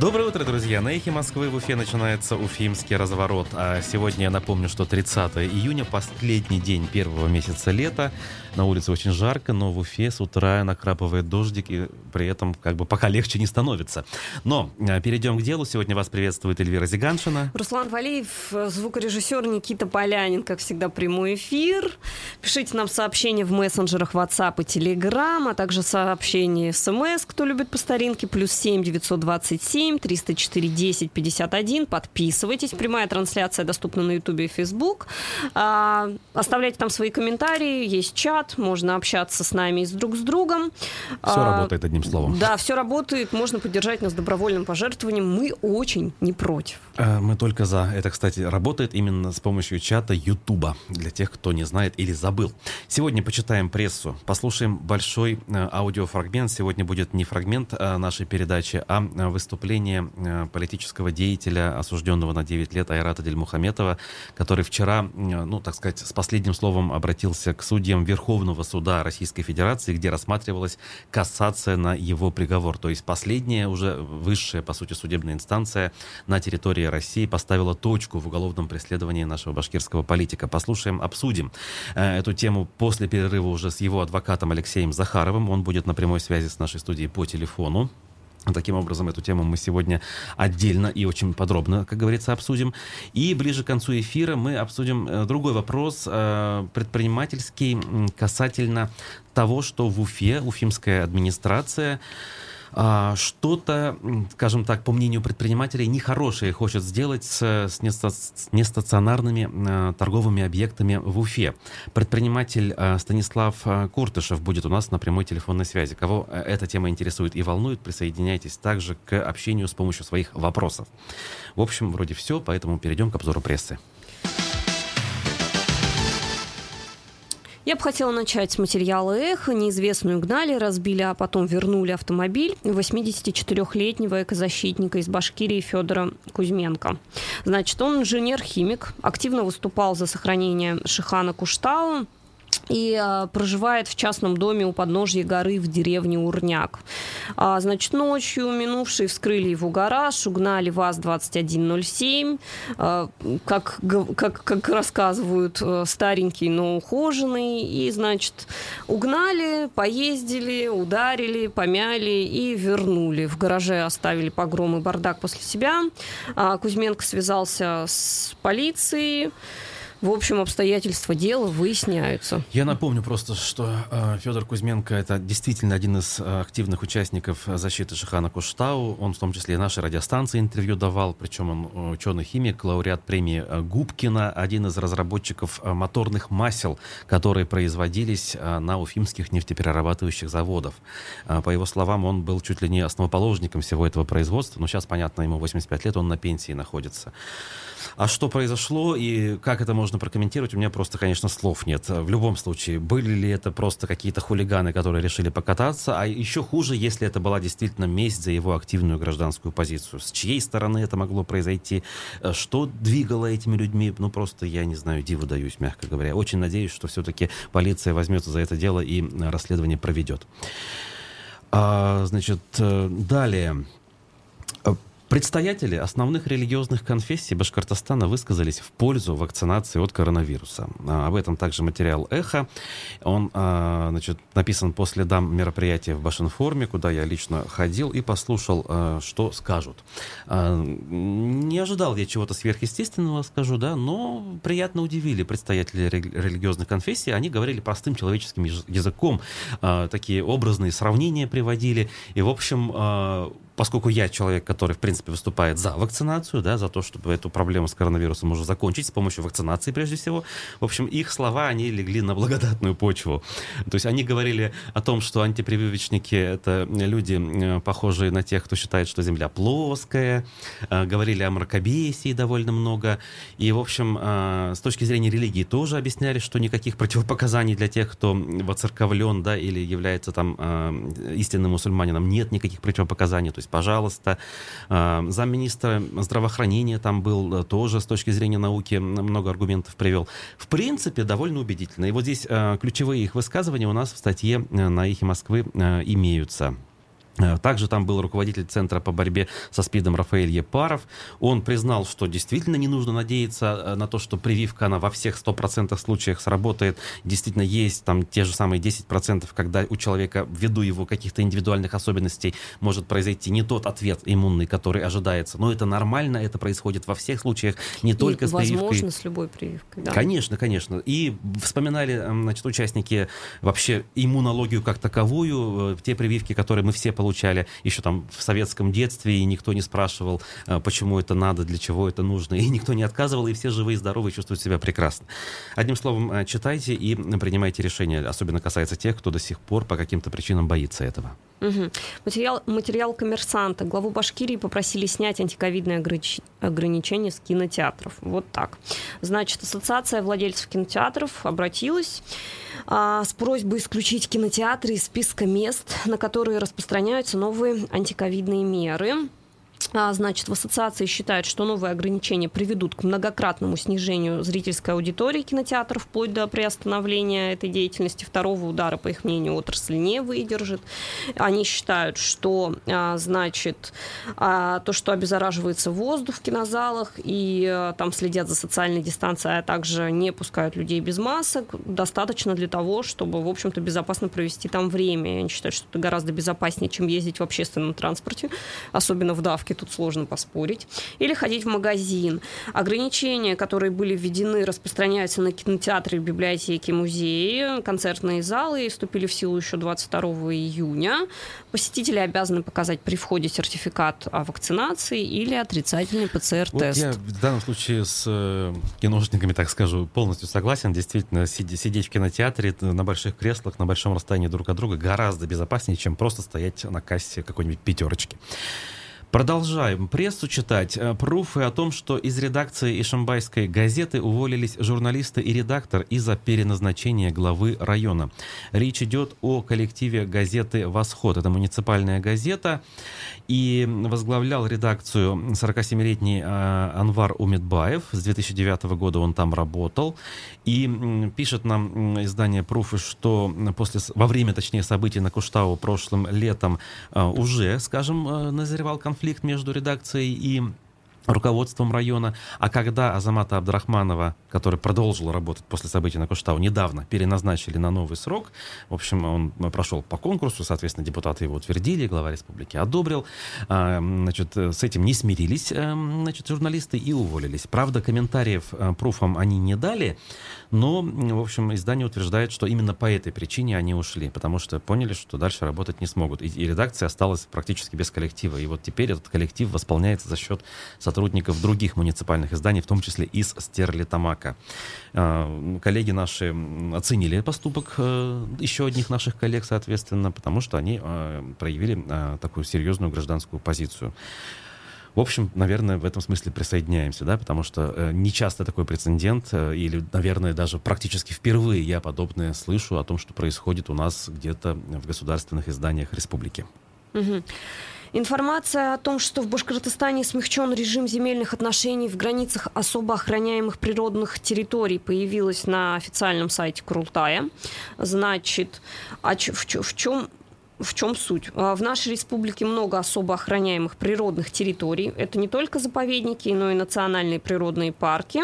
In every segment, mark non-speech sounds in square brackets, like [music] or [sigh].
Доброе утро, друзья! На эхе Москвы в Уфе начинается Уфимский разворот. А сегодня я напомню, что 30 июня, последний день первого месяца лета. На улице очень жарко, но в Уфе с утра накрапывает дождик, и при этом как бы пока легче не становится. Но а, перейдем к делу. Сегодня вас приветствует Эльвира Зиганшина. Руслан Валиев, звукорежиссер Никита Полянин, как всегда, прямой эфир. Пишите нам сообщения в мессенджерах WhatsApp и Telegram, а также сообщения смс, кто любит по старинке, плюс 7 927 304 10 51. Подписывайтесь. Прямая трансляция доступна на YouTube и Facebook. А, оставляйте там свои комментарии, есть чат, можно общаться с нами и с друг с другом. Все а, работает одним словом. Да, все работает, можно поддержать нас добровольным пожертвованием. Мы очень не против. А, мы только за. Это, кстати, работает именно с помощью чата Ютуба, для тех, кто не знает или забыл. Сегодня почитаем прессу, послушаем большой э, аудиофрагмент. Сегодня будет не фрагмент э, нашей передачи, а выступление э, политического деятеля, осужденного на 9 лет Айрата Дельмухаметова, который вчера, ну, так сказать, с последним словом обратился к судьям Верховного Верховного суда Российской Федерации, где рассматривалась кассация на его приговор. То есть последняя, уже высшая, по сути, судебная инстанция на территории России поставила точку в уголовном преследовании нашего башкирского политика. Послушаем, обсудим э, эту тему после перерыва уже с его адвокатом Алексеем Захаровым. Он будет на прямой связи с нашей студией по телефону. Таким образом, эту тему мы сегодня отдельно и очень подробно, как говорится, обсудим. И ближе к концу эфира мы обсудим э, другой вопрос, э, предпринимательский, касательно того, что в Уфе, уфимская администрация что-то, скажем так, по мнению предпринимателей, нехорошее хочет сделать с, с нестационарными а, торговыми объектами в Уфе. Предприниматель а, Станислав Куртышев будет у нас на прямой телефонной связи. Кого эта тема интересует и волнует, присоединяйтесь также к общению с помощью своих вопросов. В общем, вроде все, поэтому перейдем к обзору прессы. Я бы хотела начать с материала «Эхо». Неизвестную гнали, разбили, а потом вернули автомобиль 84-летнего экозащитника из Башкирии Федора Кузьменко. Значит, он инженер-химик, активно выступал за сохранение Шихана Куштау, и а, проживает в частном доме у подножья горы в деревне Урняк. А, значит, ночью минувшие вскрыли его гараж, угнали ВАЗ-2107, а, как, как, как рассказывают, а, старенький, но ухоженный, и, значит, угнали, поездили, ударили, помяли и вернули. В гараже оставили погром и бардак после себя. А, Кузьменко связался с полицией, в общем, обстоятельства дела выясняются. Я напомню просто, что э, Федор Кузьменко это действительно один из э, активных участников защиты Шихана Куштау. Он в том числе и нашей радиостанции интервью давал, причем он э, ученый-химик, лауреат премии э, Губкина, один из разработчиков э, моторных масел, которые производились э, на уфимских нефтеперерабатывающих заводах. Э, по его словам, он был чуть ли не основоположником всего этого производства, но сейчас, понятно, ему 85 лет, он на пенсии находится. А что произошло и как это можно прокомментировать, у меня просто, конечно, слов нет. В любом случае, были ли это просто какие-то хулиганы, которые решили покататься, а еще хуже, если это была действительно месть за его активную гражданскую позицию. С чьей стороны это могло произойти? Э, что двигало этими людьми? Ну, просто, я не знаю, диву даюсь, мягко говоря. Очень надеюсь, что все-таки полиция возьмется за это дело и расследование проведет. А, значит, э, далее. Предстоятели основных религиозных конфессий Башкортостана высказались в пользу вакцинации от коронавируса. А, об этом также материал «Эхо». Он а, значит, написан по следам мероприятия в Башинформе, куда я лично ходил и послушал, а, что скажут. Не ожидал я чего-то сверхъестественного, скажу, да, но приятно удивили представители религиозных конфессий. Они говорили простым человеческим языком, такие образные сравнения приводили. И, в общем, поскольку я человек, который, в принципе, выступает за вакцинацию, да, за то, чтобы эту проблему с коронавирусом уже закончить с помощью вакцинации, прежде всего, в общем, их слова, они легли на благодатную почву. То есть они говорили о том, что антипрививочники — это люди, э, похожие на тех, кто считает, что Земля плоская, э, говорили о мракобесии довольно много, и, в общем, э, с точки зрения религии тоже объясняли, что никаких противопоказаний для тех, кто воцерковлен, да, или является там истинным мусульманином, нет никаких противопоказаний, то есть есть, пожалуйста. А, замминистра здравоохранения там был э, тоже с точки зрения науки много аргументов привел. В принципе, довольно убедительно. И вот здесь э, ключевые их высказывания у нас в статье э, на «Эхе Москвы» имеются. Э, также там был руководитель Центра по борьбе со СПИДом Рафаэль Епаров. Он признал, что действительно не нужно надеяться э, на то, что прививка, она во всех 100% случаях сработает. Действительно, есть там те же самые 10%, когда у человека, ввиду его каких-то индивидуальных особенностей, может произойти не тот ответ иммунный, который ожидается. Но это нормально, это происходит во всех случаях, не только И, с прививкой. Возможно, с любой прививкой, да. Конечно, конечно. И вспоминали, значит, участники вообще иммунологию как таковую, э, те прививки, которые мы все получили получали еще там в советском детстве, и никто не спрашивал, э, почему это надо, для чего это нужно, и никто не отказывал, и все живые, здоровые, чувствуют себя прекрасно. Одним словом, э, читайте и принимайте решения, особенно касается тех, кто до сих пор по каким-то причинам боится этого. Угу. Материал, материал коммерсанта. Главу Башкирии попросили снять антиковидные ограничения с кинотеатров. Вот так. Значит, Ассоциация владельцев кинотеатров обратилась а, с просьбой исключить кинотеатры из списка мест, на которые распространяются новые антиковидные меры. А, значит, в ассоциации считают, что новые ограничения приведут к многократному снижению зрительской аудитории кинотеатров вплоть до приостановления этой деятельности. Второго удара, по их мнению, отрасль не выдержит. Они считают, что, а, значит, а, то, что обеззараживается воздух в кинозалах и там следят за социальной дистанцией, а также не пускают людей без масок, достаточно для того, чтобы, в общем-то, безопасно провести там время. Они считают, что это гораздо безопаснее, чем ездить в общественном транспорте, особенно в давке тут сложно поспорить, или ходить в магазин. Ограничения, которые были введены, распространяются на кинотеатры, библиотеки, музеи, концертные залы и вступили в силу еще 22 июня. Посетители обязаны показать при входе сертификат о вакцинации или отрицательный ПЦР-тест. Вот я в данном случае с э, киношниками, так скажу, полностью согласен. Действительно, сидеть в кинотеатре на больших креслах, на большом расстоянии друг от друга гораздо безопаснее, чем просто стоять на кассе какой-нибудь пятерочки. Продолжаем прессу читать. Э, пруфы о том, что из редакции Ишимбайской газеты уволились журналисты и редактор из-за переназначения главы района. Речь идет о коллективе газеты «Восход». Это муниципальная газета. И возглавлял редакцию 47-летний э, Анвар Умедбаев. С 2009 года он там работал. И пишет нам издание «Пруфы», что после, во время, точнее, событий на Куштау прошлым летом э, уже, скажем, назревал конфликт конфликт между редакцией и руководством района. А когда Азамата Абдрахманова, который продолжил работать после событий на Куштау, недавно переназначили на новый срок, в общем, он прошел по конкурсу, соответственно, депутаты его утвердили, глава республики одобрил. А, значит, с этим не смирились э, значит, журналисты и уволились. Правда, комментариев э, пруфам они не дали, но, в общем, издание утверждает, что именно по этой причине они ушли, потому что поняли, что дальше работать не смогут. И, и редакция осталась практически без коллектива. И вот теперь этот коллектив восполняется за счет сотрудников других муниципальных изданий, в том числе из Стерлитамака. А, коллеги наши оценили поступок э, еще одних наших коллег, соответственно, потому что они а, проявили а, такую серьезную гражданскую позицию. В общем, наверное, в этом смысле присоединяемся, да, потому что э, не часто такой прецедент, э, или, наверное, даже практически впервые я подобное слышу о том, что происходит у нас где-то в государственных изданиях республики. Угу. Информация о том, что в Башкортостане смягчен режим земельных отношений в границах особо охраняемых природных территорий, появилась на официальном сайте Курултая. Значит, а в, в чем в чем суть? А, в нашей республике много особо охраняемых природных территорий. Это не только заповедники, но и национальные природные парки,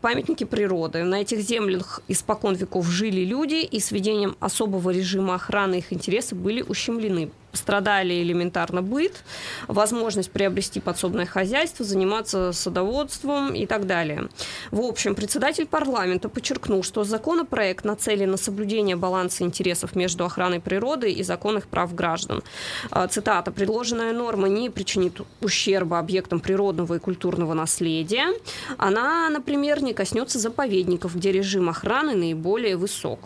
памятники природы. На этих землях испокон веков жили люди, и с введением особого режима охраны их интересы были ущемлены пострадали элементарно быт, возможность приобрести подсобное хозяйство, заниматься садоводством и так далее. В общем, председатель парламента подчеркнул, что законопроект нацелен на соблюдение баланса интересов между охраной природы и законных прав граждан. А, цитата. «Предложенная норма не причинит ущерба объектам природного и культурного наследия. Она, например, не коснется заповедников, где режим охраны наиболее высок».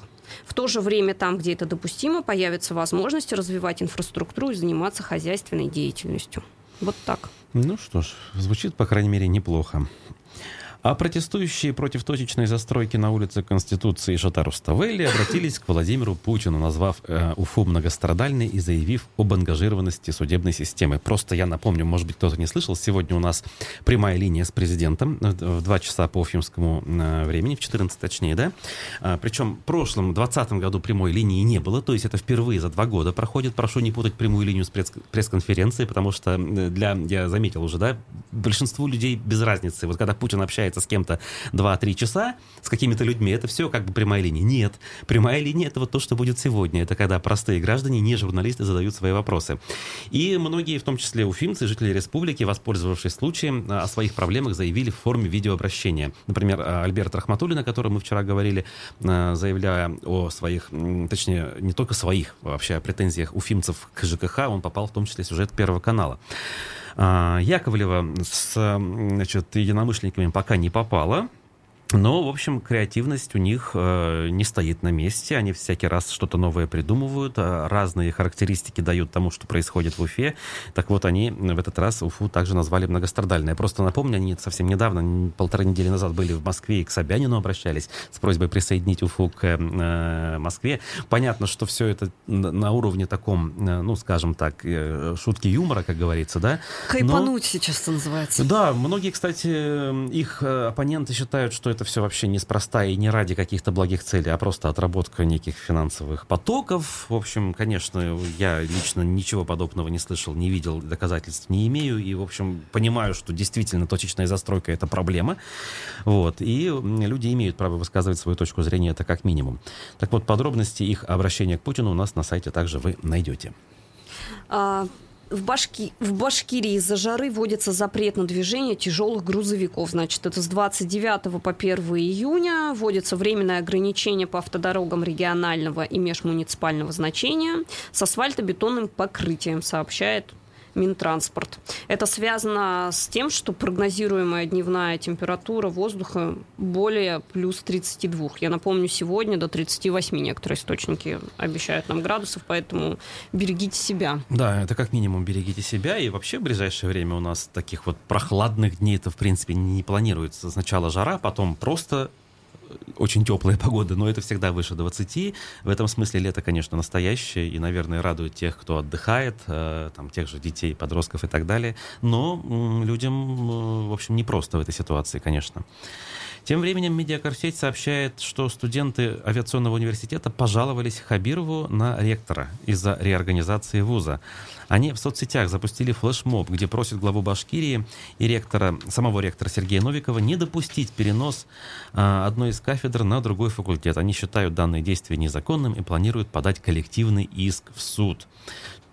В то же время там, где это допустимо, появится возможность развивать инфраструктуру и заниматься хозяйственной деятельностью. Вот так. Ну что ж, звучит, по крайней мере, неплохо. А протестующие против точечной застройки на улице Конституции Шатару Ставелли обратились к Владимиру Путину, назвав э, Уфу многострадальной и заявив об ангажированности судебной системы. Просто я напомню, может быть, кто-то не слышал, сегодня у нас прямая линия с президентом в 2 часа по уфимскому э, времени, в 14 точнее, да? А, причем в прошлом, 2020 году прямой линии не было, то есть это впервые за два года проходит. Прошу не путать прямую линию с пресс-конференцией, потому что для, я заметил уже, да, большинству людей без разницы. Вот когда Путин общается с кем-то 2-3 часа, с какими-то людьми, это все как бы прямая линия. Нет, прямая линия это вот то, что будет сегодня. Это когда простые граждане, не журналисты, задают свои вопросы. И многие, в том числе уфимцы, жители республики, воспользовавшись случаем, о своих проблемах заявили в форме видеообращения. Например, Альберт Рахматуллин, о котором мы вчера говорили, заявляя о своих, точнее, не только своих, вообще о претензиях уфимцев к ЖКХ, он попал в том числе в сюжет Первого канала. А, Яковлева с значит, единомышленниками пока не попала. Но, в общем, креативность у них э, не стоит на месте. Они всякий раз что-то новое придумывают, э, разные характеристики дают тому, что происходит в Уфе. Так вот, они в этот раз Уфу также назвали многострадальной. Я просто напомню, они совсем недавно, полторы недели назад были в Москве и к Собянину обращались с просьбой присоединить Уфу к э, Москве. Понятно, что все это на уровне таком, э, ну, скажем так, э, шутки юмора, как говорится, да? Хайпануть Но... сейчас это называется. Да, многие, кстати, их э, оппоненты считают, что это все вообще неспроста и не ради каких-то благих целей, а просто отработка неких финансовых потоков. В общем, конечно, я лично ничего подобного не слышал, не видел, доказательств не имею. И, в общем, понимаю, что действительно точечная застройка — это проблема. Вот. И люди имеют право высказывать свою точку зрения, это как минимум. Так вот, подробности их обращения к Путину у нас на сайте также вы найдете. А, в, Башки... в Башкирии из-за жары вводится запрет на движение тяжелых грузовиков. Значит, это с 29 по 1 июня. Вводится временное ограничение по автодорогам регионального и межмуниципального значения с асфальтобетонным покрытием, сообщает Минтранспорт. Это связано с тем, что прогнозируемая дневная температура воздуха более плюс 32. Я напомню, сегодня до 38 некоторые источники обещают нам градусов, поэтому берегите себя. Да, это как минимум берегите себя. И вообще в ближайшее время у нас таких вот прохладных дней это в принципе не планируется. Сначала жара, потом просто очень теплая [laughs] погода, но это всегда выше 20. В этом смысле лето, конечно, настоящее и, наверное, радует тех, кто отдыхает, э, там, тех же детей, подростков и так далее. Но людям, э, в общем, не просто в этой ситуации, конечно. Тем временем медиакорсеть сообщает, что студенты авиационного университета пожаловались Хабирову на ректора из-за реорганизации вуза. Они в соцсетях запустили флешмоб, где просят главу Башкирии и ректора, самого ректора Сергея Новикова не допустить перенос а, одной из кафедр на другой факультет. Они считают данные действия незаконным и планируют подать коллективный иск в суд.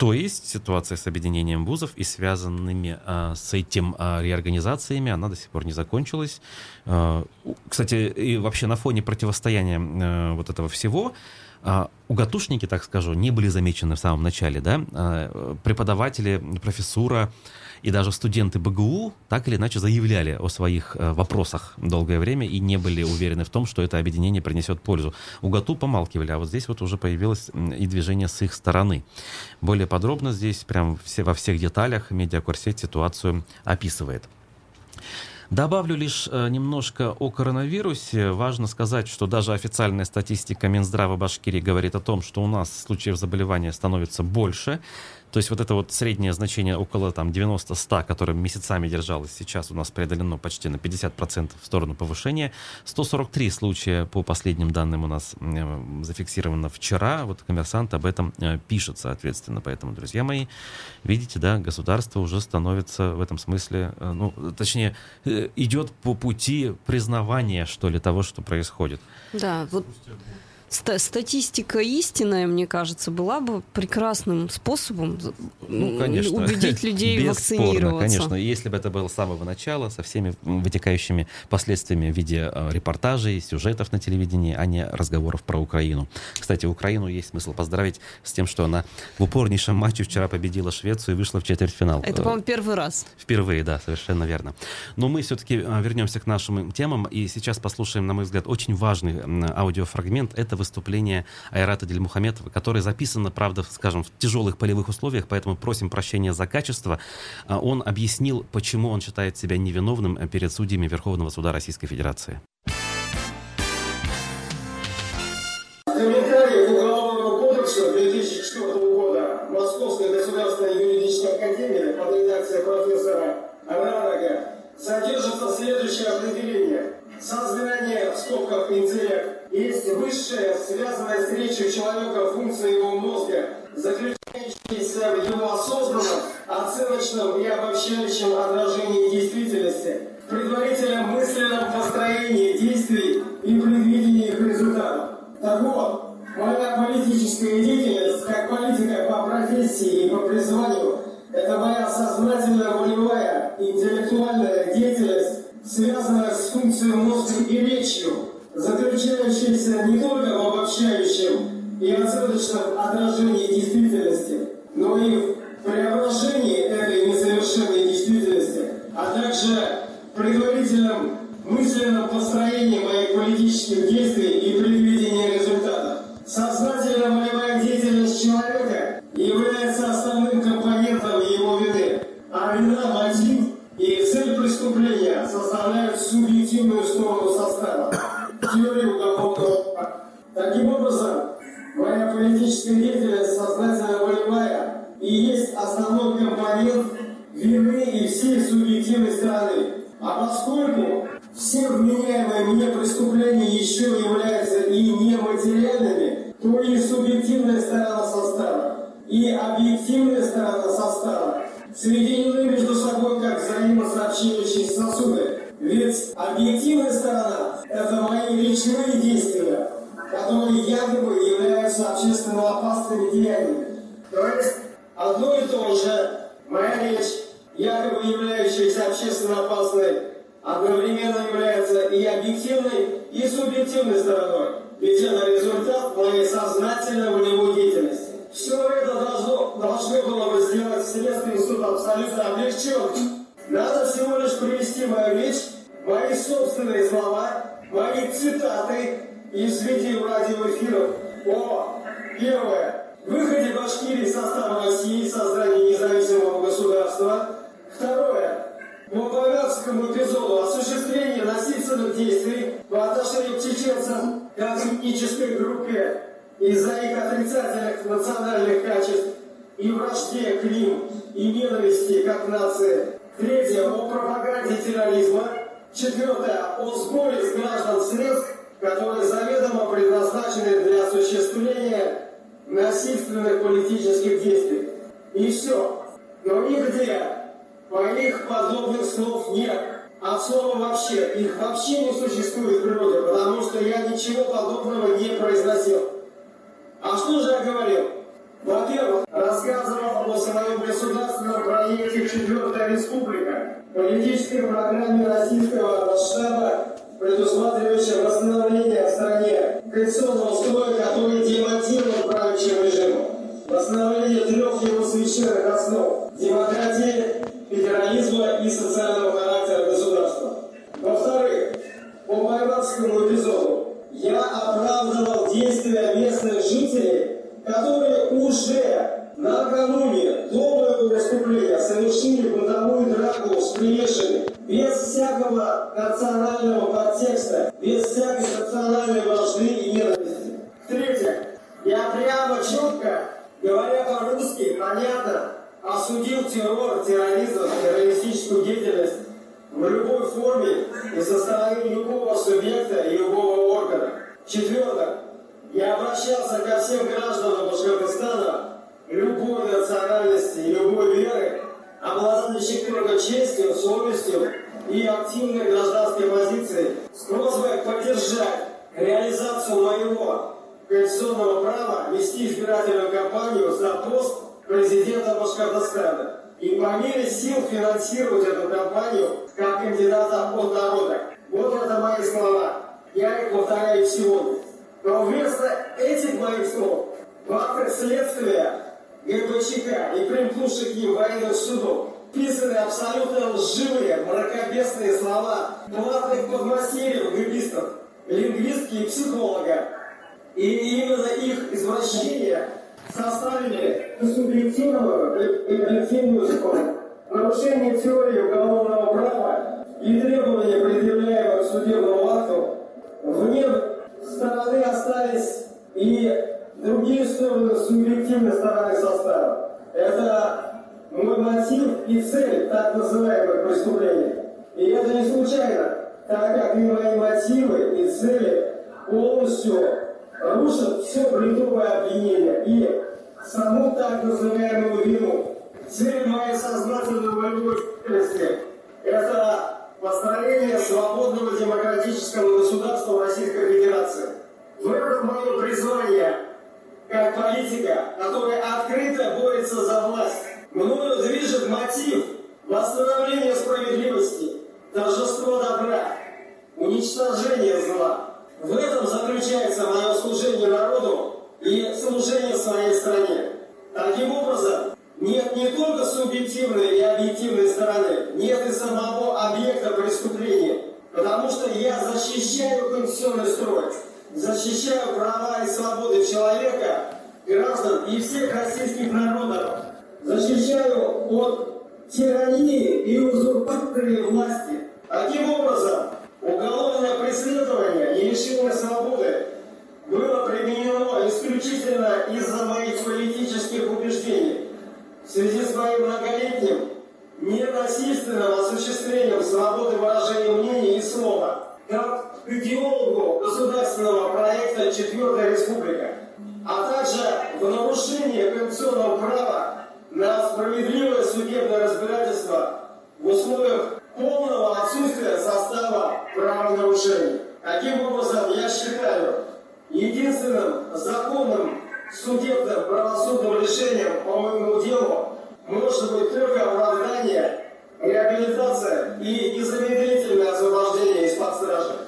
То есть ситуация с объединением вузов и связанными а, с этим а, реорганизациями, она до сих пор не закончилась. А, кстати, и вообще на фоне противостояния а, вот этого всего а, уготушники, так скажу, не были замечены в самом начале. Да? А, преподаватели, профессура, и даже студенты БГУ так или иначе заявляли о своих э, вопросах долгое время и не были уверены в том, что это объединение принесет пользу. УГАТУ помалкивали, а вот здесь вот уже появилось и движение с их стороны. Более подробно здесь прям все, во всех деталях медиакурсет ситуацию описывает. Добавлю лишь э, немножко о коронавирусе. Важно сказать, что даже официальная статистика Минздрава Башкирии говорит о том, что у нас случаев заболевания становится больше. То есть вот это вот среднее значение около там 90-100, которое месяцами держалось, сейчас у нас преодолено почти на 50% в сторону повышения. 143 случая по последним данным у нас э, зафиксировано вчера. Вот коммерсант об этом э, пишет, соответственно. Поэтому, друзья мои, видите, да, государство уже становится в этом смысле, э, ну, точнее, идет по пути признавания, что ли, того, что происходит. Да, вот статистика истинная, мне кажется, была бы прекрасным способом ну, конечно. убедить [laughs] людей Бесспорно, вакцинироваться. Конечно, если бы это было с самого начала, со всеми вытекающими последствиями в виде э, репортажей, сюжетов на телевидении, а не разговоров про Украину. Кстати, Украину есть смысл поздравить с тем, что она в упорнейшем матче вчера победила Швецию и вышла в четвертьфинал. Это, э, по-моему, первый раз. Впервые, да, совершенно верно. Но мы все-таки э, вернемся к нашим темам и сейчас послушаем, на мой взгляд, очень важный аудиофрагмент. Это выступление Айрата Дельмухаметова, которое записано, правда, скажем, в тяжелых полевых условиях, поэтому просим прощения за качество. А, он объяснил, почему он считает себя невиновным перед судьями Верховного суда Российской Федерации. Высшая, связанная с речью человека функция его мозга, заключающаяся в его осознанном, оценочном и обобщающем отражении действительности, в опасными деяниями. То есть одно и то же моя речь, якобы являющаяся общественно опасной, одновременно является и объективной, и субъективной стороной, ведь это результат моей сознательной волевой деятельности. Все это должно, должно было бы сделать Следственный суд абсолютно облегчен. Надо всего лишь привести мою речь, мои собственные слова, мои цитаты из видео радиоэфиров о, первое, выходе Башкирии из состава России, создании независимого государства, второе, Болградскому эпизоду осуществление насильственных действий по отношению к чеченцам как этнической группе из-за их отрицательных национальных качеств и вражде к ним и ненависти как нации. Третье, о пропаганде терроризма. Четвертое, о сборе с граждан средств, которые заведомо предназначены для осуществления насильственных политических действий. И все. Но нигде Моих подобных слов нет. От слова вообще. Их вообще не существует в природе, потому что я ничего подобного не произносил. А что же я говорил? Во-первых, рассказывал о своем государственном проекте «Четвертая республика», политической программе российского масштаба, предусматривающей восстановление в стране конституционного строя, слов в следствия ГБЧК и примкнувших к ним военных судов писаны абсолютно лживые, мракобесные слова. Платных подмастерьев, гибистов, лингвистки и психолога, И именно их извращение составили субъективную и объективную спор. Нарушение теории уголовного права и требования, предъявляемых судебному акту, вне стороны остались и другие стороны субъективной стороны состава. Это мой мотив и цель так называемых преступлений. И это не случайно, так как и мои мотивы и цели полностью рушат все бредовое обвинение и саму так называемую вину. Цель моей сознательной волевой – это построение свободного демократического государства Российской Федерации. В этом мое призвание как политика, которая открыто борется за власть. Мною движет мотив восстановления справедливости, торжество добра, уничтожение зла. В этом заключается мое служение народу и служение своей стране. Таким образом, нет не только субъективной и объективной стороны, нет и самого объекта преступления, потому что я защищаю конституционный строй, защищаю права и свободы человека, граждан и всех российских народов, защищаю от тирании и узурпации власти. Таким образом, уголовное преследование и лишение свободы было применено исключительно из-за моих политических убеждений в связи с моим многолетним ненасильственным осуществлением свободы выражения мнений и слова, как идеологу государственного проекта «Четвертая республика», а также в нарушение конституционного права на справедливое судебное разбирательство в условиях полного отсутствия состава правонарушений. Таким образом, я считаю, единственным законным судебным правосудным решением по моему делу может быть только оправдание, реабилитация и незамедлительное освобождение из-под стражи.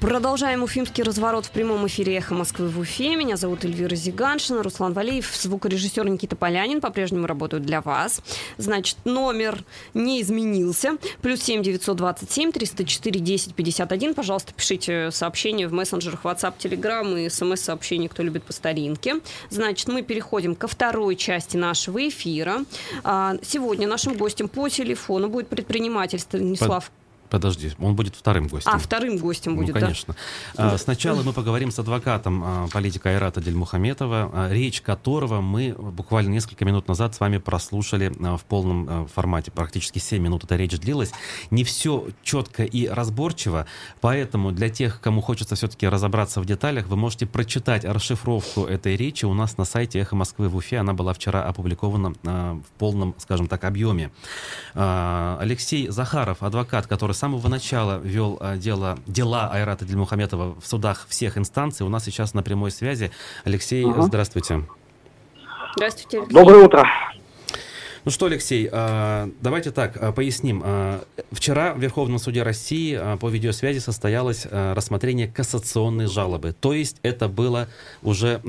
Продолжаем уфимский разворот в прямом эфире «Эхо Москвы» в Уфе. Меня зовут Эльвира Зиганшина, Руслан Валеев, звукорежиссер Никита Полянин по-прежнему работают для вас. Значит, номер не изменился. Плюс семь девятьсот двадцать семь триста четыре десять пятьдесят один. Пожалуйста, пишите сообщения в мессенджерах WhatsApp, Telegram и смс-сообщения, кто любит по старинке. Значит, мы переходим ко второй части нашего эфира. А, сегодня нашим гостем по телефону будет предприниматель Станислав Подожди, он будет вторым гостем. А, вторым гостем будет, ну, конечно. да? А, сначала мы поговорим с адвокатом а, политика Айрата Дельмухаметова, а, речь которого мы буквально несколько минут назад с вами прослушали в полном формате. Практически 7 минут эта речь длилась. Не все четко и разборчиво, поэтому для тех, кому хочется все-таки разобраться в деталях, вы можете прочитать расшифровку этой речи у нас на сайте «Эхо Москвы» в Уфе. Она была вчера опубликована в полном, скажем так, объеме. Алексей Захаров, адвокат, который самого начала вел а, дело, дела Айрата Дельмухаметова в судах всех инстанций. У нас сейчас на прямой связи. Алексей, угу. здравствуйте. Здравствуйте. Алексей. Доброе утро. Ну что, Алексей, а, давайте так а, поясним. Вчера в Верховном суде России по видеосвязи состоялось рассмотрение кассационной жалобы. То есть это было уже,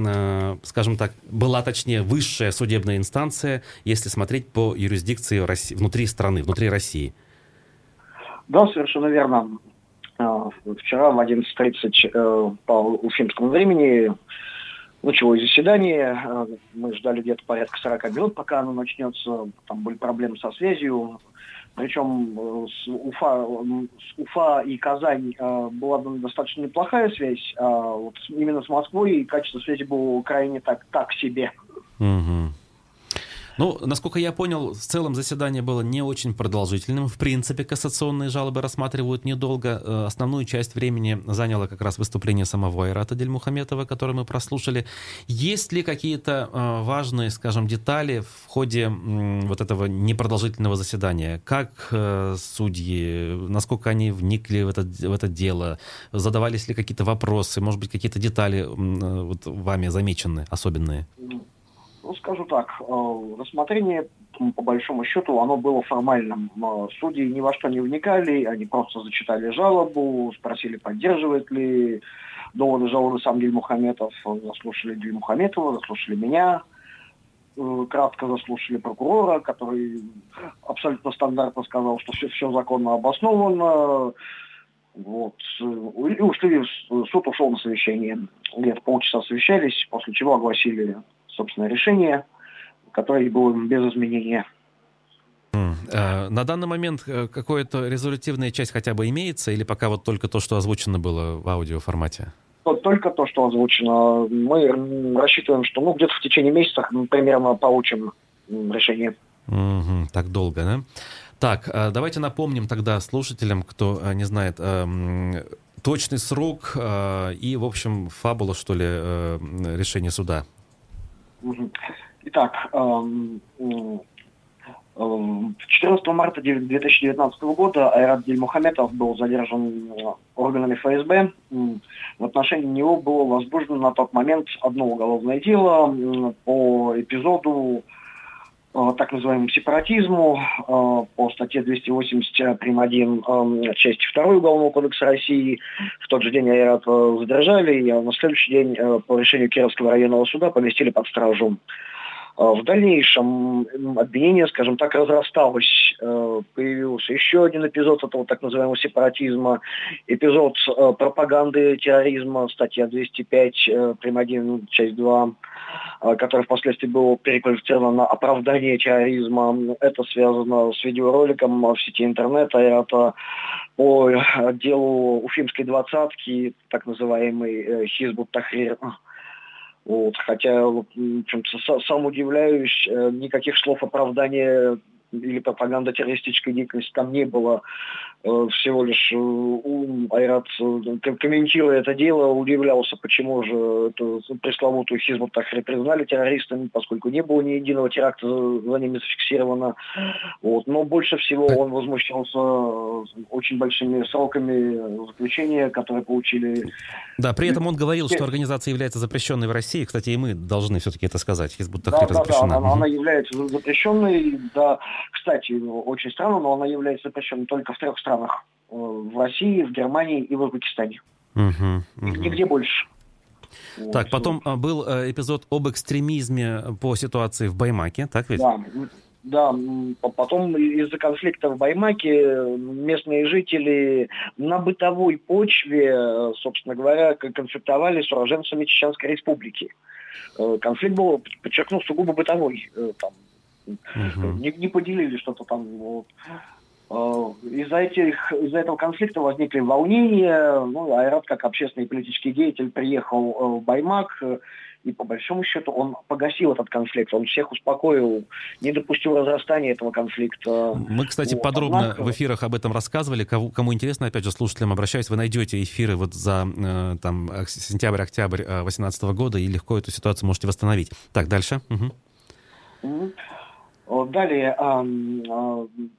скажем так, была точнее высшая судебная инстанция, если смотреть по юрисдикции внутри страны, внутри России. Да, совершенно верно. А, вчера в 11.30 э, по уфимскому времени началось заседание. А, мы ждали где-то порядка 40 минут, пока оно начнется. Там были проблемы со связью. Причем э, с Уфа, с Уфа и Казань э, была достаточно неплохая связь, а вот именно с Москвой качество связи было крайне так, так себе. Угу. Ну, насколько я понял, в целом заседание было не очень продолжительным. В принципе, кассационные жалобы рассматривают недолго. Э, основную часть времени заняло как раз выступление самого Айрата Дельмухаметова, которое мы прослушали. Есть ли какие-то э, важные, скажем, детали в ходе вот этого непродолжительного заседания? Как э, судьи, насколько они вникли в это, в это дело? Задавались ли какие-то вопросы? Может быть, какие-то детали вот, вами замечены особенные? Ну, скажу так, э, рассмотрение, по большому счету, оно было формальным. Судьи ни во что не вникали, они просто зачитали жалобу, спросили, поддерживает ли доводы жалобы сам Диль Мухаметов, заслушали Диль Мухаметова, заслушали меня, э, кратко заслушали прокурора, который абсолютно стандартно сказал, что все, все законно обосновано, Вот. И ушли, суд ушел на совещание. Где-то полчаса совещались, после чего огласили, собственно, решение, которое было без изменения. Э, на данный момент э, какая-то резолютивная часть хотя бы имеется, или пока вот только то, что озвучено было в аудиоформате? Только то, что озвучено. Мы рассчитываем, что ну, где-то в течение месяца мы примерно получим решение. Угу, так долго, да? Так, э, давайте напомним тогда слушателям, кто не знает, эм, точный срок и, в общем, фабула, что ли, решения суда. Итак, эм, 14 марта 2019 года Айрат Дельмухаметов был задержан э, органами ФСБ. В отношении него было возбуждено на тот момент одно уголовное дело по эпизоду так называемому сепаратизму э, по статье 280 прим. 1 части 2 Уголовного кодекса России. В тот же день Айрат задержали, и на следующий день по решению Кировского районного суда поместили под стражу. А в дальнейшем обвинение, скажем так, разрасталось. Э, появился еще один эпизод этого так называемого сепаратизма, эпизод э, пропаганды терроризма, статья 205, э, прим. 1, часть 2, который впоследствии был переквалифицирован на оправдание терроризма. Это связано с видеороликом в сети интернета. Это по делу Уфимской двадцатки, так называемый Хизбут Тахрир, вот, хотя сам удивляюсь, э, никаких слов оправдания или пропаганда террористической деятельности там не было. Э, всего лишь э, Айрат, комментируя это дело, удивлялся, почему же эту пресловутую хизбу так признали террористами, поскольку не было ни единого теракта за ними зафиксировано. Вот. Но больше всего он возмущался очень большими сроками заключения, которые получили. Да, при этом он говорил, что организация является запрещенной в России. Кстати, и мы должны все-таки это сказать. Хизбут да, да, запрещена. Да, она, она является запрещенной. Да, кстати, очень странно, но она является запрещенной только в трех странах. Э, в России, в Германии и в Узбекистане. Угу, угу. Нигде больше. Так, потом а, был э, эпизод об экстремизме по ситуации в Баймаке, так ведь? Да, да, потом из-за конфликта в Баймаке местные жители на бытовой почве, собственно говоря, конфликтовали с уроженцами Чеченской Республики. Э, конфликт был, подчеркну, сугубо бытовой. Там, угу. не, не поделили что-то там. Вот. Э, из-за, этих, из-за этого конфликта возникли волнения. Ну, Айрат, как общественный и политический деятель, приехал э, в Баймак, и по большому счету он погасил этот конфликт, он всех успокоил, не допустил разрастания этого конфликта. Мы, кстати, вот, подробно однако... в эфирах об этом рассказывали. Кому, кому интересно, опять же, слушателям обращаюсь, вы найдете эфиры вот за э, там сентябрь-октябрь 2018 года и легко эту ситуацию можете восстановить. Так, дальше. Угу. Угу. Далее,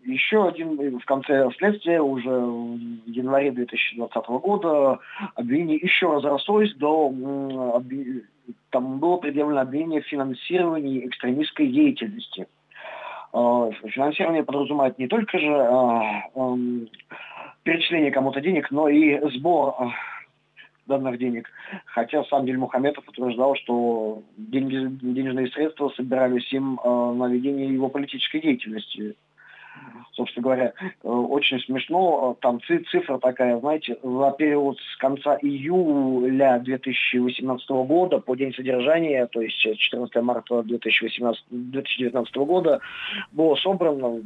еще один в конце следствия, уже в январе 2020 года, обвинение еще раз разрослось до... Там было предъявлено обвинение в финансировании экстремистской деятельности. А, финансирование подразумевает не только же а, перечисление кому-то денег, но и сбор а, данных денег. Хотя сам Дельмухаметов утверждал, что деньги, денежные средства собирались им э, на ведение его политической деятельности. Собственно говоря, э, очень смешно, там цифра такая, знаете, за период с конца июля 2018 года по день содержания, то есть 14 марта 2018, 2019 года, было собрано,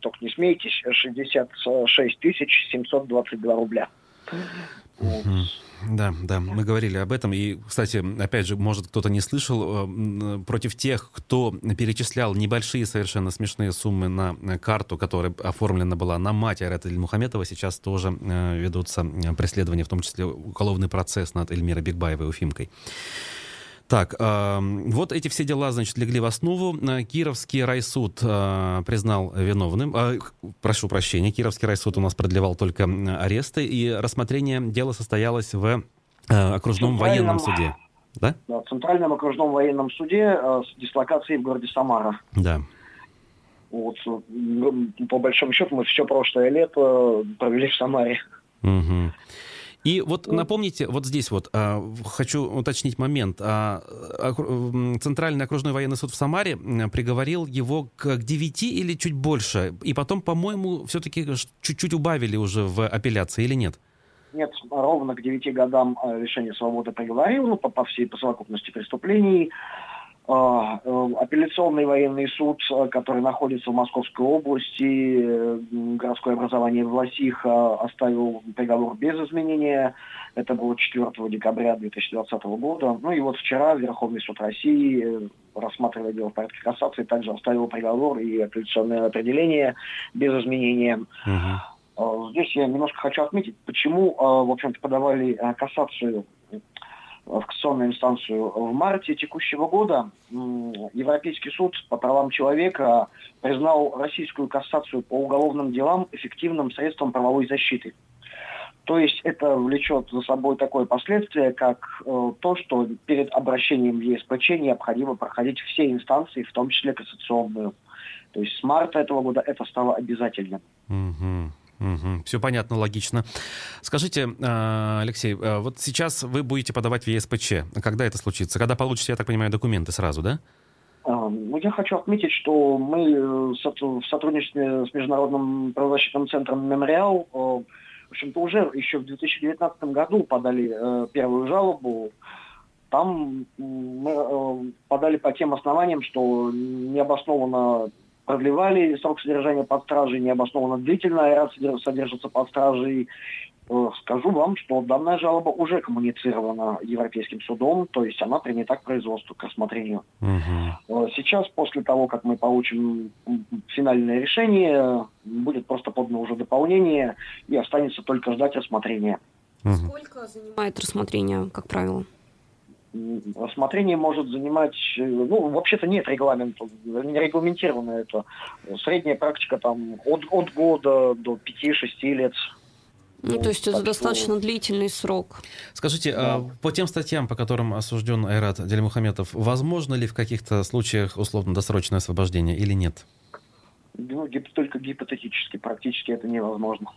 только не смейтесь, 66 722 рубля. Да, да, мы говорили об этом. И, кстати, опять же, может, кто-то не слышал, э, против тех, кто перечислял небольшие совершенно смешные суммы на карту, которая оформлена была на мать Айрата Мухаметова, сейчас тоже э, ведутся преследования, в том числе уголовный процесс над Эльмирой Бигбаевой Уфимкой. Так, э, вот эти все дела, значит, легли в основу. Э, Кировский райсуд э, признал виновным. Э, прошу прощения, Кировский райсуд у нас продлевал только аресты, и рассмотрение дела состоялось в э, окружном военном суде. Да? да? В Центральном окружном военном суде э, с дислокацией в городе Самара. Да. Вот, по большому счету, мы все прошлое лето провели в Самаре. Угу. И вот напомните, вот здесь вот а, хочу уточнить момент. А, Центральный окружной военный суд в Самаре приговорил его к 9 или чуть больше. И потом, по-моему, все-таки чуть-чуть убавили уже в апелляции или нет? нет, ровно к 9 годам лишения свободы приговорил, ну, по, по всей по совокупности преступлений. А, э, апелляционный военный суд, э, который находится в Московской области, э, городское образование Власиха оставил приговор без изменения. Это было 4 декабря 2020 года. Ну и вот вчера Верховный суд России, рассматривая дело в порядке кассации, также оставил приговор и апелляционное определение без изменения. Uh-huh. Здесь я немножко хочу отметить, почему, в общем-то, подавали кассацию в кассационную инстанцию в марте текущего года Европейский суд по правам человека признал российскую кассацию по уголовным делам эффективным средством правовой защиты. То есть это влечет за собой такое последствие, как э, то, что перед обращением в ЕСПЧ необходимо проходить все инстанции, в том числе кассационную. То есть с марта этого года это стало обязательным. Угу. Угу, все понятно, логично. Скажите, а, Алексей, а, вот сейчас вы будете подавать в ЕСПЧ. Когда это случится? Когда получите, я так понимаю, документы сразу, да? А, ну, я хочу отметить, что мы э, в сотрудничестве с Международным правозащитным центром «Мемориал» в общем-то, уже еще в 2019 году подали э, первую жалобу. Там мы э, подали по тем основаниям, что необоснованно продлевали срок содержания под стражей необоснованно длительно, Айрат содержится под стражей. Э, скажу вам, что данная жалоба уже коммуницирована Европейским судом, то есть она принята к производству, к рассмотрению. Угу. Сейчас, после того, как мы получим финальное решение, будет просто подано уже дополнение, и останется только ждать рассмотрения. Угу. Сколько занимает рассмотрение, как правило? Рассмотрение может занимать, э, ну, вообще-то нет регламента, не регламентировано это. Средняя практика там от, от года до 5-6 лет. Ну, то есть это достаточно что... длительный срок. Скажите, а да. а по тем статьям, по которым осужден Айрат Дельмухаметов, возможно ли в каких-то случаях условно-досрочное освобождение или нет? Ну, только гипотетически, практически это невозможно.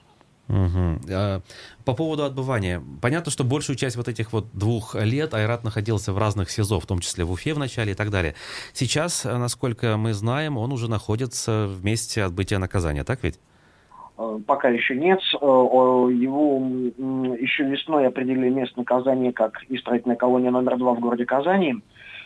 Угу. По поводу отбывания. Понятно, что большую часть вот этих вот двух лет Айрат находился в разных СИЗО, в том числе в Уфе в начале и так далее. Сейчас, насколько мы знаем, он уже находится в месте отбытия наказания, так ведь? Э, пока еще нет. Э, его еще весной определили место наказания как исправительная колония номер два в городе Казани.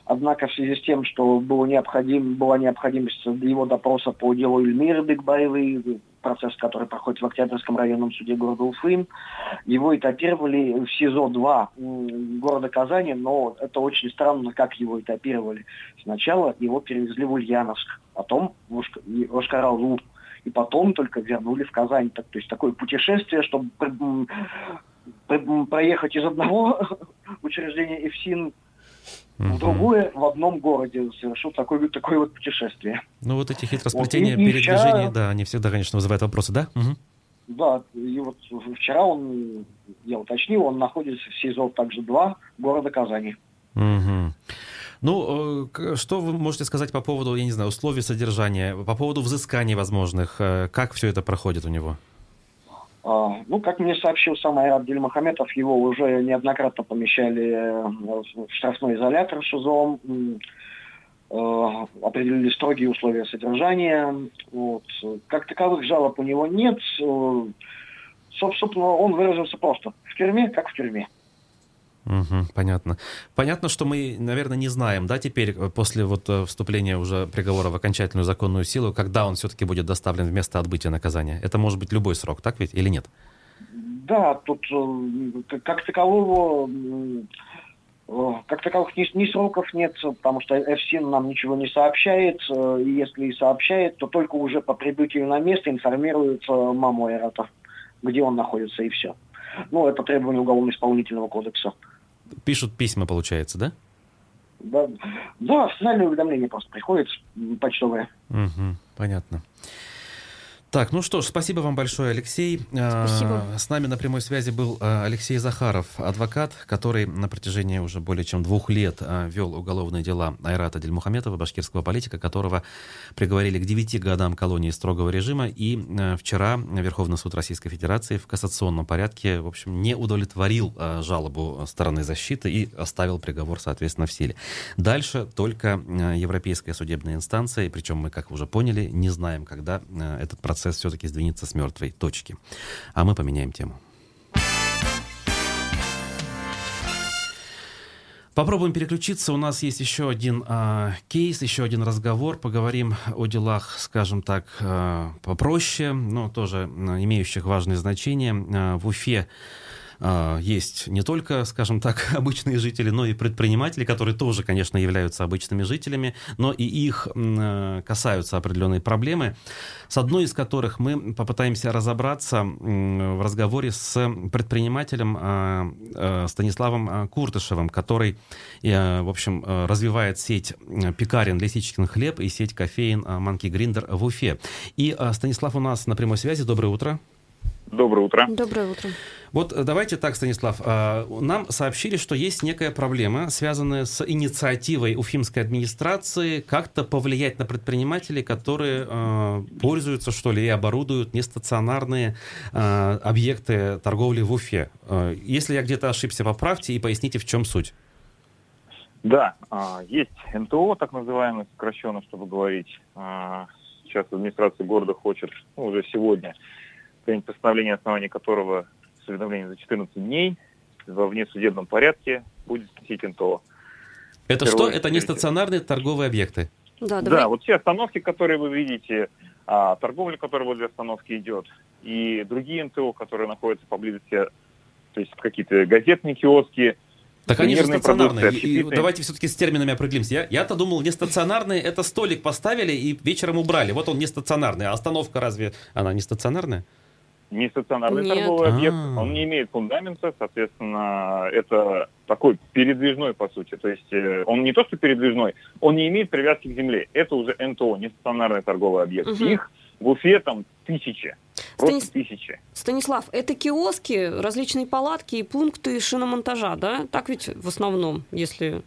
Однако в связи с тем, что было необходим, была необходимость его допроса по делу Эльмиры Бекбаевой, процесс, который проходит в Октябрьском районном суде города Уфы, его этапировали в СИЗО-2 города Казани, но это очень странно, как его этапировали. Сначала его перевезли в Ульяновск, потом в Ошкаралу, и потом только вернули в Казань. Так, то есть такое путешествие, чтобы проехать из одного [laughs] учреждения ИФСИН в другое в одном городе совершил такое, такое вот путешествие. Ну вот эти хитросплетения, вот, передвижения, вчера... да, они всегда, конечно, вызывают вопросы, да? Угу. Да, и вот вчера он, я уточнил, он находится в СИЗО также 2 города Казани. Угу. Ну, э, что вы можете сказать по поводу, я не знаю, условий содержания, по поводу взысканий возможных? Э, как все это проходит у него? А, ну, как мне сообщил сам Айрат Дельмахаметов, его уже неоднократно помещали э, в штрафной изолятор ШИЗО, э, определили строгие условия содержания. Вот. Как таковых жалоб у него нет. Э, собственно, он выразился просто. В тюрьме, как в тюрьме. Угу, понятно. Понятно, что мы, наверное, не знаем, да, теперь э, после вот э, вступления уже приговора в окончательную законную силу, когда он все-таки будет доставлен в место отбытия наказания. Это может быть любой срок, так ведь, или нет? Да, тут э, как такового как таковых ни, ни сроков нет, потому что ФСИН нам ничего не сообщает, и если и сообщает, то только уже по прибытию на место информирует маму Айрата, где он находится, и все. Ну, это требование уголовно-исполнительного кодекса пишут письма, получается, да? Да, да официальное уведомление просто приходит почтовое. Угу, понятно. Так, ну что ж, спасибо вам большое, Алексей. Спасибо. А, с нами на прямой связи был а, Алексей Захаров, адвокат, который на протяжении уже более чем двух лет а, вел уголовные дела Айрата Дельмухаметова, башкирского политика, которого приговорили к девяти годам колонии строгого режима. И вчера Верховный суд Российской Федерации в кассационном порядке, в общем, не удовлетворил жалобу стороны защиты и оставил приговор, соответственно, в силе. Дальше только Европейская судебная инстанция, причем мы, как уже поняли, не знаем, когда этот процесс процесс все-таки сдвинется с мертвой точки. А мы поменяем тему. Попробуем переключиться. У нас есть еще один э, кейс, еще один разговор. Поговорим о делах, скажем так, э, попроще, но тоже а, имеющих важное значение. Э, в Уфе есть не только, скажем так, [laughs] обычные жители, но и предприниматели, которые тоже, конечно, являются обычными жителями, но и их э, касаются определенные проблемы, с одной из которых мы попытаемся разобраться в разговоре с предпринимателем а, э, Станиславом Куртышевым, который, э, в общем, развивает сеть пекарен «Лисичкин хлеб» и сеть кофеин «Манки Гриндер» в Уфе. И Станислав у нас на прямой связи. Доброе утро. Доброе утро. Доброе утро. Вот э, давайте так, Станислав. А, нам сообщили, что есть некая проблема, связанная с инициативой уфимской администрации как-то повлиять на предпринимателей, которые а, пользуются, что ли, и оборудуют нестационарные а, объекты торговли в Уфе. Если я где-то ошибся, поправьте и поясните, в чем суть. Да, есть НТО, так называемый, сокращенно, чтобы говорить. Сейчас администрация города хочет, ну, уже сегодня, постановление, основание которого с уведомлением за 14 дней во внесудебном порядке будет сносить НТО. Это что? Это не стационарные торговые объекты? Да, давай. да, вот все остановки, которые вы видите, а, торговля, которая возле остановки идет, и другие НТО, которые находятся поблизости, то есть какие-то газетные киоски, так они же стационарные. И, и давайте все-таки с терминами определимся. Я, я-то думал, не стационарные, это столик поставили и вечером убрали. Вот он не стационарный. А остановка разве она не стационарная? Не стационарный Нет. торговый объект, А-а-а. он не имеет фундамента, соответственно, это такой передвижной, по сути. То есть э, он не то, что передвижной, он не имеет привязки к земле. Это уже НТО, не стационарный торговый объект. Угу. Их в Уфе там тысячи. Просто Станис... тысячи. Станислав, это киоски, различные палатки и пункты шиномонтажа, да? Так ведь в основном, если...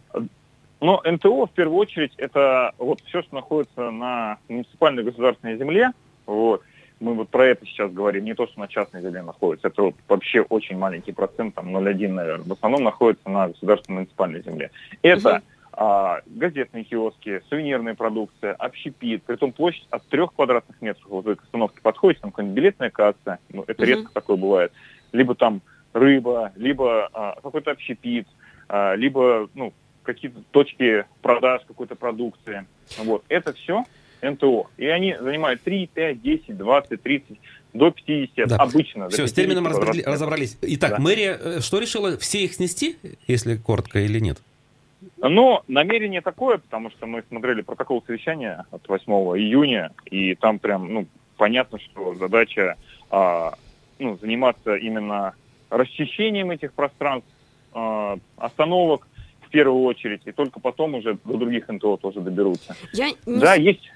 Но НТО, в первую очередь, это вот все, что находится на муниципальной государственной земле, вот, мы вот про это сейчас говорим, не то, что на частной земле находится, это вот вообще очень маленький процент, там 0,1, наверное, в основном находится на государственной муниципальной земле. Это угу. а, газетные киоски, сувенирная продукция, общепит, притом площадь от трех квадратных метров, вот вы к остановке подходите, там какая-нибудь билетная касса, ну, это угу. редко такое бывает, либо там рыба, либо а, какой-то общепит, а, либо, ну, какие-то точки продаж какой-то продукции. Вот. Это все НТО. И они занимают 3, 5, 10, 20, 30, до 50 да. обычно. Все, с термином разобрали, разобрались. Итак, да. мэрия э, что решила? Все их снести, если коротко, или нет? Но намерение такое, потому что мы смотрели протокол совещания от 8 июня, и там прям, ну, понятно, что задача а, ну, заниматься именно расчищением этих пространств, а, остановок в первую очередь, и только потом уже до других НТО тоже доберутся. Я не... Да, есть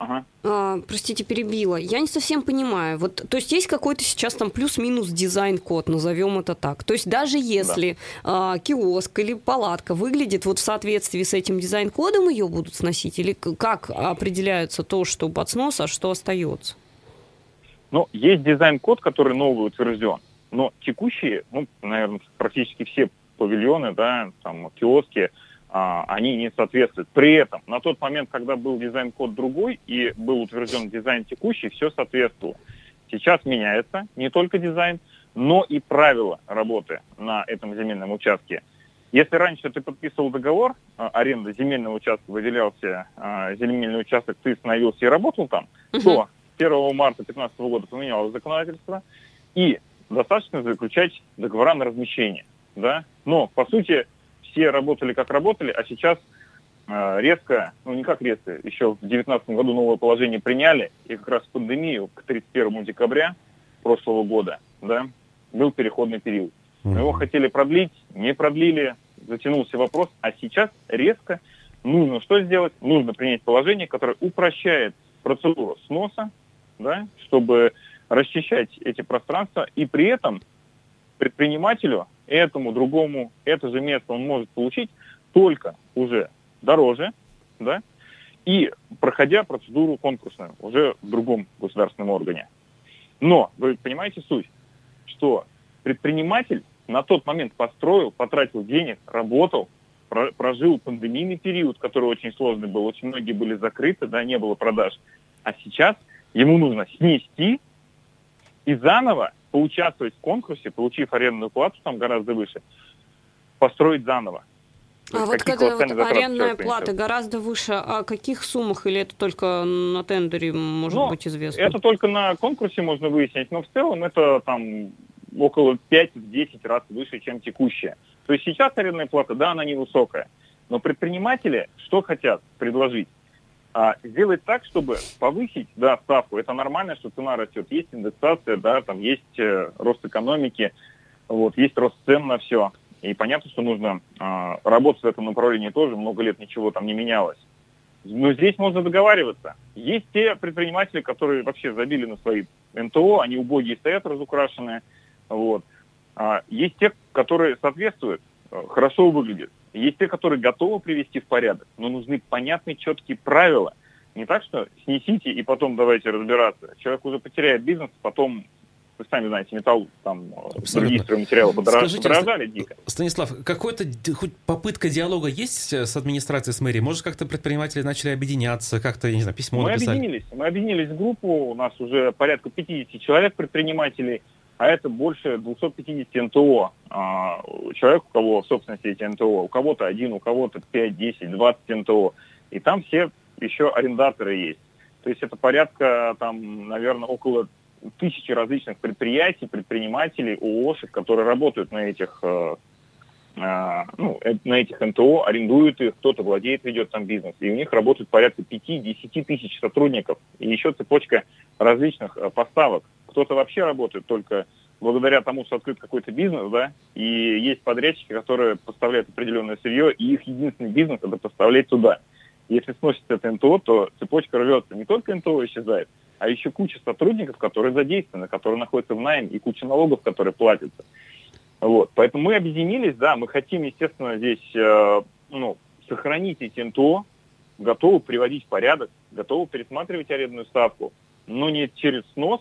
Ага. А, простите, перебила. Я не совсем понимаю. Вот, то есть есть какой-то сейчас там плюс-минус дизайн-код, назовем это так. То есть даже если да. а, киоск или палатка выглядит вот в соответствии с этим дизайн-кодом, ее будут сносить? Или как определяется то, что под снос, а что остается? Ну, есть дизайн-код, который новый утвержден. Но текущие, ну, наверное, практически все павильоны, да, там, киоски, они не соответствуют. При этом на тот момент, когда был дизайн-код другой и был утвержден дизайн текущий, все соответствовало. Сейчас меняется не только дизайн, но и правила работы на этом земельном участке. Если раньше ты подписывал договор а, аренды земельного участка, выделялся а, земельный участок, ты становился и работал там, uh-huh. то 1 марта 2015 года поменялось законодательство, и достаточно заключать договора на размещение. Да? Но, по сути, все работали как работали, а сейчас э, резко, ну не как резко, еще в 2019 году новое положение приняли, и как раз в пандемию к 31 декабря прошлого года, да, был переходный период. Мы его хотели продлить, не продлили, затянулся вопрос, а сейчас резко нужно что сделать? Нужно принять положение, которое упрощает процедуру сноса, да, чтобы расчищать эти пространства, и при этом предпринимателю этому, другому, это же место он может получить только уже дороже, да, и проходя процедуру конкурсную уже в другом государственном органе. Но вы понимаете суть, что предприниматель на тот момент построил, потратил денег, работал, прожил пандемийный период, который очень сложный был, очень многие были закрыты, да, не было продаж. А сейчас ему нужно снести и заново поучаствовать в конкурсе, получив арендную плату там гораздо выше, построить заново. А вот когда вот арендная плата гораздо выше, о каких суммах или это только на тендере может ну, быть известно? Это только на конкурсе можно выяснить, но в целом это там около 5-10 раз выше, чем текущая. То есть сейчас арендная плата, да, она невысокая. Но предприниматели что хотят предложить? А, сделать так, чтобы повысить, да, ставку. Это нормально, что цена растет. Есть индексация, да, там есть э, рост экономики, вот, есть рост цен на все. И понятно, что нужно э, работать в этом направлении тоже. Много лет ничего там не менялось. Но здесь можно договариваться. Есть те предприниматели, которые вообще забили на свои НТО, они убогие стоят разукрашенные. Вот. А есть те, которые соответствуют, э, хорошо выглядят. Есть те, которые готовы привести в порядок, но нужны понятные, четкие правила. Не так, что снесите и потом давайте разбираться. Человек уже потеряет бизнес, потом вы сами знаете, металл, там, Абсолютно. другие стройматериалы Скажите, подорожали дико. Станислав, какой-то хоть попытка диалога есть с администрацией, с мэрией? Может, как-то предприниматели начали объединяться, как-то, не знаю, письмо мы написали? объединились. Мы объединились в группу, у нас уже порядка 50 человек предпринимателей, а это больше 250 НТО. А, человек, у кого в собственности эти НТО, у кого-то один, у кого-то 5, 10, 20 НТО. И там все еще арендаторы есть. То есть это порядка, там, наверное, около тысячи различных предприятий, предпринимателей, ООшек, которые работают на этих, э, э, ну, э, на этих НТО, арендуют их, кто-то владеет, ведет там бизнес. И у них работают порядка 5-10 тысяч сотрудников. И еще цепочка различных поставок. Кто-то вообще работает только благодаря тому, что открыт какой-то бизнес, да, и есть подрядчики, которые поставляют определенное сырье, и их единственный бизнес – это поставлять туда. Если сносится это НТО, то цепочка рвется. Не только НТО исчезает, а еще куча сотрудников, которые задействованы, которые находятся в найме, и куча налогов, которые платятся. Вот. Поэтому мы объединились, да, мы хотим, естественно, здесь э, ну, сохранить эти НТО, готовы приводить в порядок, готовы пересматривать арендную ставку, но не через снос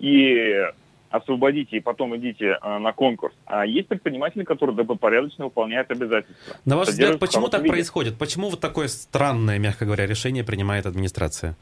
и освободите и потом идите э, на конкурс. А есть предприниматели, которые добропорядочно выполняют обязательства. На ваш взгляд, почему так виде. происходит? Почему вот такое странное, мягко говоря, решение принимает администрация?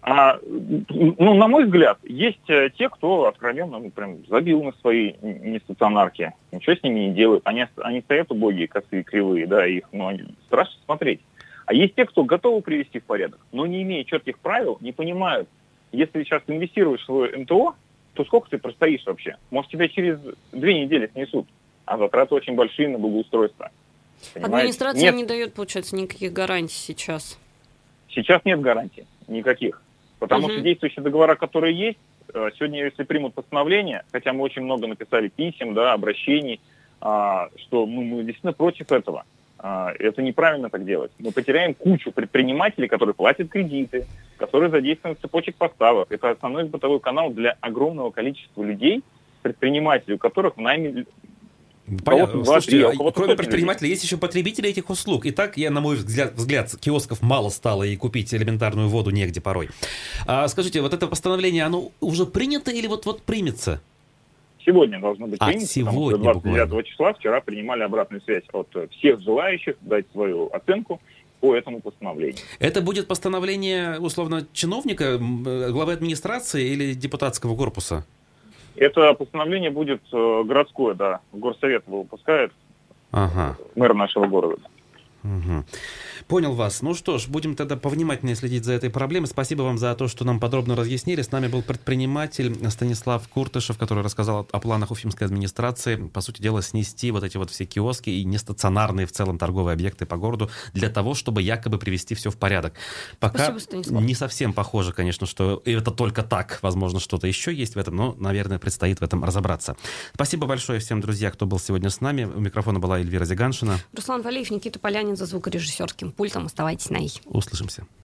А, ну, на мой взгляд, есть э, те, кто откровенно ну, прям забил на свои нестационарки. Ничего с ними не делают. Они, они стоят убогие, косые, кривые, да, их ну, страшно смотреть. А есть те, кто готовы привести в порядок, но не имея четких правил, не понимают, если сейчас инвестируешь в свой МТО, то сколько ты простоишь вообще? Может, тебя через две недели снесут, а затраты очень большие на благоустройство. Понимаете? Администрация нет. не дает, получается, никаких гарантий сейчас. Сейчас нет гарантий никаких. Потому угу. что действующие договора, которые есть, э, сегодня, если примут постановление, хотя мы очень много написали писем, да, обращений, а, что ну, мы действительно против этого. А, это неправильно так делать. Мы потеряем кучу предпринимателей, которые платят кредиты, которые задействованы в цепочек поставок. Это основной бытовой канал для огромного количества людей, предпринимателей, у которых в найме Понятно. Слушайте, а кроме предпринимателей, есть еще потребители этих услуг. И так, я, на мой взгляд, взгляд, киосков мало стало, и купить элементарную воду негде порой. А, скажите, вот это постановление, оно уже принято или вот-вот примется? Сегодня должно быть а, принято, сегодня, потому что 29 числа вчера принимали обратную связь от всех желающих дать свою оценку по этому постановлению. Это будет постановление, условно, чиновника, э, главы администрации или депутатского корпуса? Это постановление будет э, городское, да, горсовет его выпускает, ага. мэр нашего города. Угу. Понял вас. Ну что ж, будем тогда повнимательнее следить за этой проблемой. Спасибо вам за то, что нам подробно разъяснили. С нами был предприниматель Станислав Куртышев, который рассказал о планах Уфимской администрации, по сути дела, снести вот эти вот все киоски и нестационарные в целом торговые объекты по городу для того, чтобы якобы привести все в порядок. Пока Спасибо, не совсем похоже, конечно, что это только так. Возможно, что-то еще есть в этом, но, наверное, предстоит в этом разобраться. Спасибо большое всем, друзья, кто был сегодня с нами. У микрофона была Эльвира Зиганшина. Руслан Валеев, Никита Полянин за звукорежиссерским пультом. Оставайтесь на «И». Услышимся.